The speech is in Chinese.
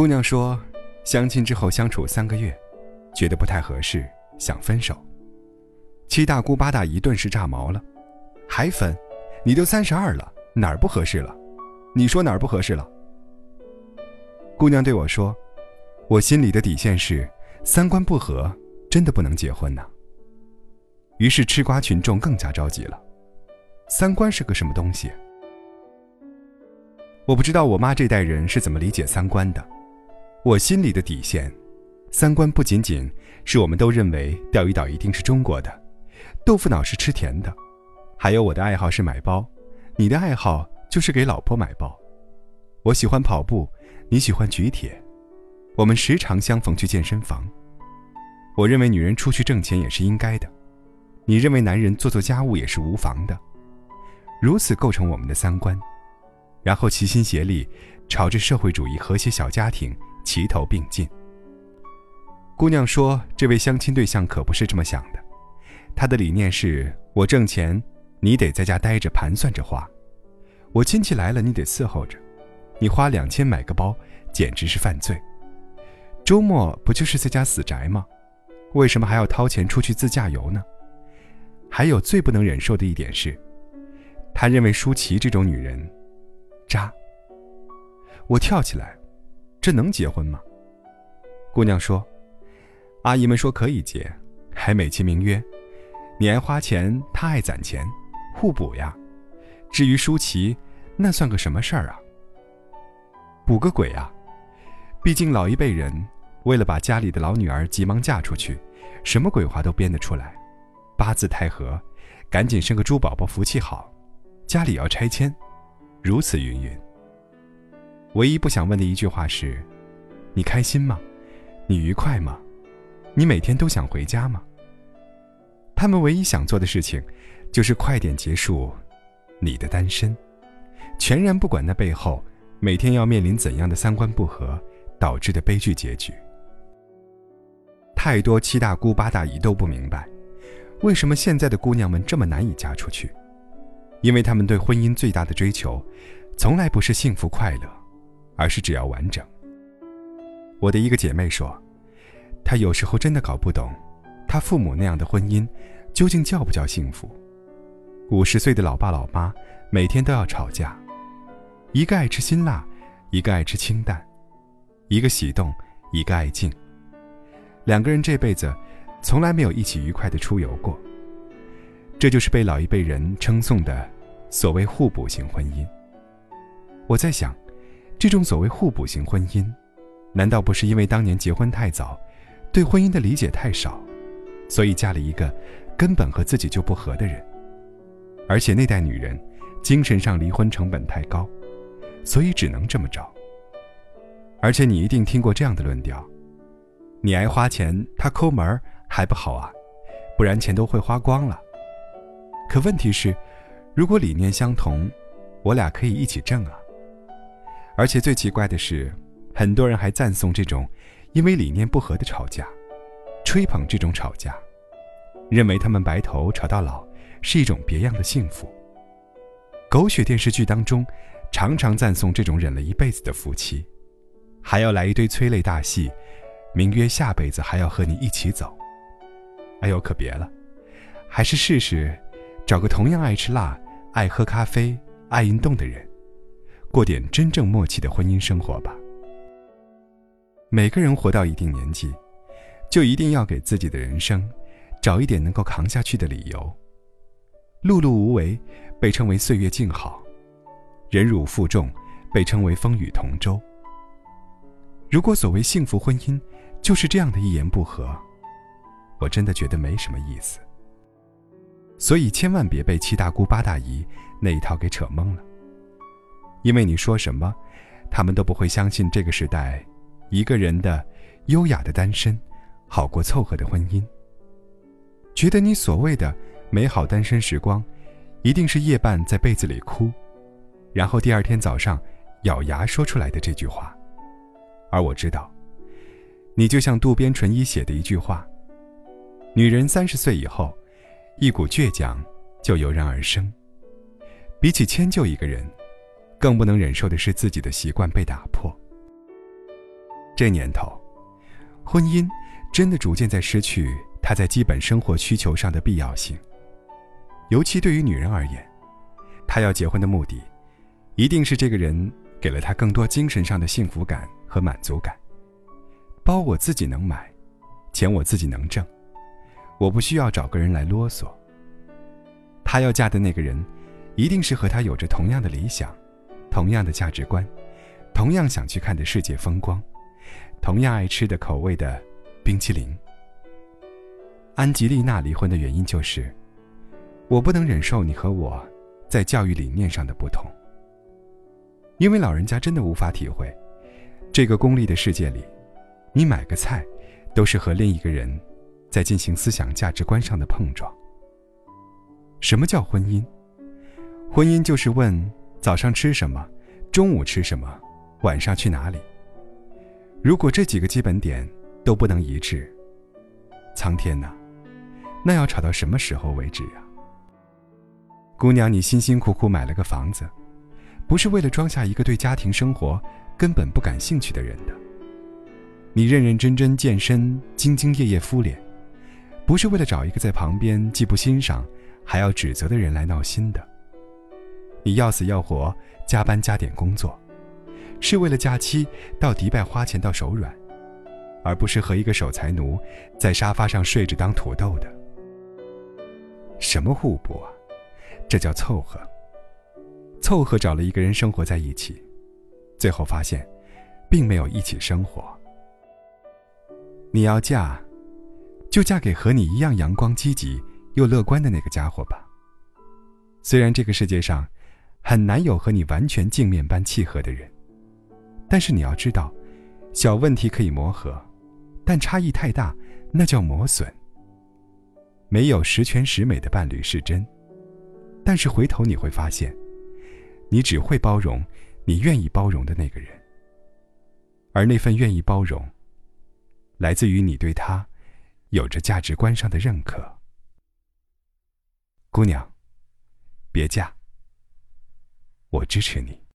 姑娘说，相亲之后相处三个月，觉得不太合适，想分手。七大姑八大姨顿时炸毛了，还分？你都三十二了，哪儿不合适了？你说哪儿不合适了？姑娘对我说：“我心里的底线是，三观不合，真的不能结婚呢。”于是吃瓜群众更加着急了。三观是个什么东西？我不知道我妈这代人是怎么理解三观的。我心里的底线，三观不仅仅是我们都认为钓鱼岛一定是中国的，豆腐脑是吃甜的，还有我的爱好是买包，你的爱好就是给老婆买包。我喜欢跑步，你喜欢举铁，我们时常相逢去健身房。我认为女人出去挣钱也是应该的，你认为男人做做家务也是无妨的，如此构成我们的三观，然后齐心协力，朝着社会主义和谐小家庭。齐头并进。姑娘说：“这位相亲对象可不是这么想的，他的理念是：我挣钱，你得在家待着盘算着花；我亲戚来了，你得伺候着。你花两千买个包，简直是犯罪。周末不就是在家死宅吗？为什么还要掏钱出去自驾游呢？还有最不能忍受的一点是，他认为舒淇这种女人，渣。我跳起来。”这能结婚吗？姑娘说：“阿姨们说可以结，还美其名曰，你爱花钱，他爱攒钱，互补呀。至于舒淇，那算个什么事儿啊？补个鬼啊！毕竟老一辈人为了把家里的老女儿急忙嫁出去，什么鬼话都编得出来。八字太合，赶紧生个猪宝宝，福气好，家里要拆迁，如此云云。”唯一不想问的一句话是：“你开心吗？你愉快吗？你每天都想回家吗？”他们唯一想做的事情，就是快点结束你的单身，全然不管那背后每天要面临怎样的三观不合导致的悲剧结局。太多七大姑八大姨都不明白，为什么现在的姑娘们这么难以嫁出去，因为他们对婚姻最大的追求，从来不是幸福快乐。而是只要完整。我的一个姐妹说，她有时候真的搞不懂，她父母那样的婚姻，究竟叫不叫幸福？五十岁的老爸老妈每天都要吵架，一个爱吃辛辣，一个爱吃清淡，一个喜动，一个爱静，两个人这辈子从来没有一起愉快的出游过。这就是被老一辈人称颂的所谓互补型婚姻。我在想。这种所谓互补型婚姻，难道不是因为当年结婚太早，对婚姻的理解太少，所以嫁了一个根本和自己就不合的人？而且那代女人精神上离婚成本太高，所以只能这么着。而且你一定听过这样的论调：你爱花钱，他抠门还不好啊？不然钱都会花光了。可问题是，如果理念相同，我俩可以一起挣啊。而且最奇怪的是，很多人还赞颂这种因为理念不合的吵架，吹捧这种吵架，认为他们白头吵到老是一种别样的幸福。狗血电视剧当中常常赞颂这种忍了一辈子的夫妻，还要来一堆催泪大戏，名曰下辈子还要和你一起走。哎呦，可别了，还是试试找个同样爱吃辣、爱喝咖啡、爱运动的人。过点真正默契的婚姻生活吧。每个人活到一定年纪，就一定要给自己的人生找一点能够扛下去的理由。碌碌无为被称为岁月静好，忍辱负重被称为风雨同舟。如果所谓幸福婚姻就是这样的一言不合，我真的觉得没什么意思。所以千万别被七大姑八大姨那一套给扯懵了。因为你说什么，他们都不会相信这个时代，一个人的优雅的单身，好过凑合的婚姻。觉得你所谓的美好单身时光，一定是夜半在被子里哭，然后第二天早上咬牙说出来的这句话。而我知道，你就像渡边淳一写的一句话：女人三十岁以后，一股倔强就油然而生，比起迁就一个人。更不能忍受的是自己的习惯被打破。这年头，婚姻真的逐渐在失去它在基本生活需求上的必要性。尤其对于女人而言，她要结婚的目的，一定是这个人给了她更多精神上的幸福感和满足感。包我自己能买，钱我自己能挣，我不需要找个人来啰嗦。她要嫁的那个人，一定是和她有着同样的理想，同样的价值观，同样想去看的世界风光，同样爱吃的口味的冰淇淋。安吉丽娜离婚的原因就是。我不能忍受你和我在教育理念上的不同，因为老人家真的无法体会，这个功利的世界里，你买个菜，都是和另一个人在进行思想价值观上的碰撞。什么叫婚姻？婚姻就是问早上吃什么，中午吃什么，晚上去哪里。如果这几个基本点都不能一致，苍天呐，那要吵到什么时候为止啊？姑娘，你辛辛苦苦买了个房子，不是为了装下一个对家庭生活根本不感兴趣的人的。你认认真真健身、兢兢业业敷脸，不是为了找一个在旁边既不欣赏还要指责的人来闹心的。你要死要活加班加点工作，是为了假期到迪拜花钱到手软，而不是和一个守财奴在沙发上睡着当土豆的。什么互补啊？这叫凑合。凑合找了一个人生活在一起，最后发现，并没有一起生活。你要嫁，就嫁给和你一样阳光积极又乐观的那个家伙吧。虽然这个世界上，很难有和你完全镜面般契合的人，但是你要知道，小问题可以磨合，但差异太大，那叫磨损。没有十全十美的伴侣是真。但是回头你会发现，你只会包容你愿意包容的那个人，而那份愿意包容，来自于你对他有着价值观上的认可。姑娘，别嫁，我支持你。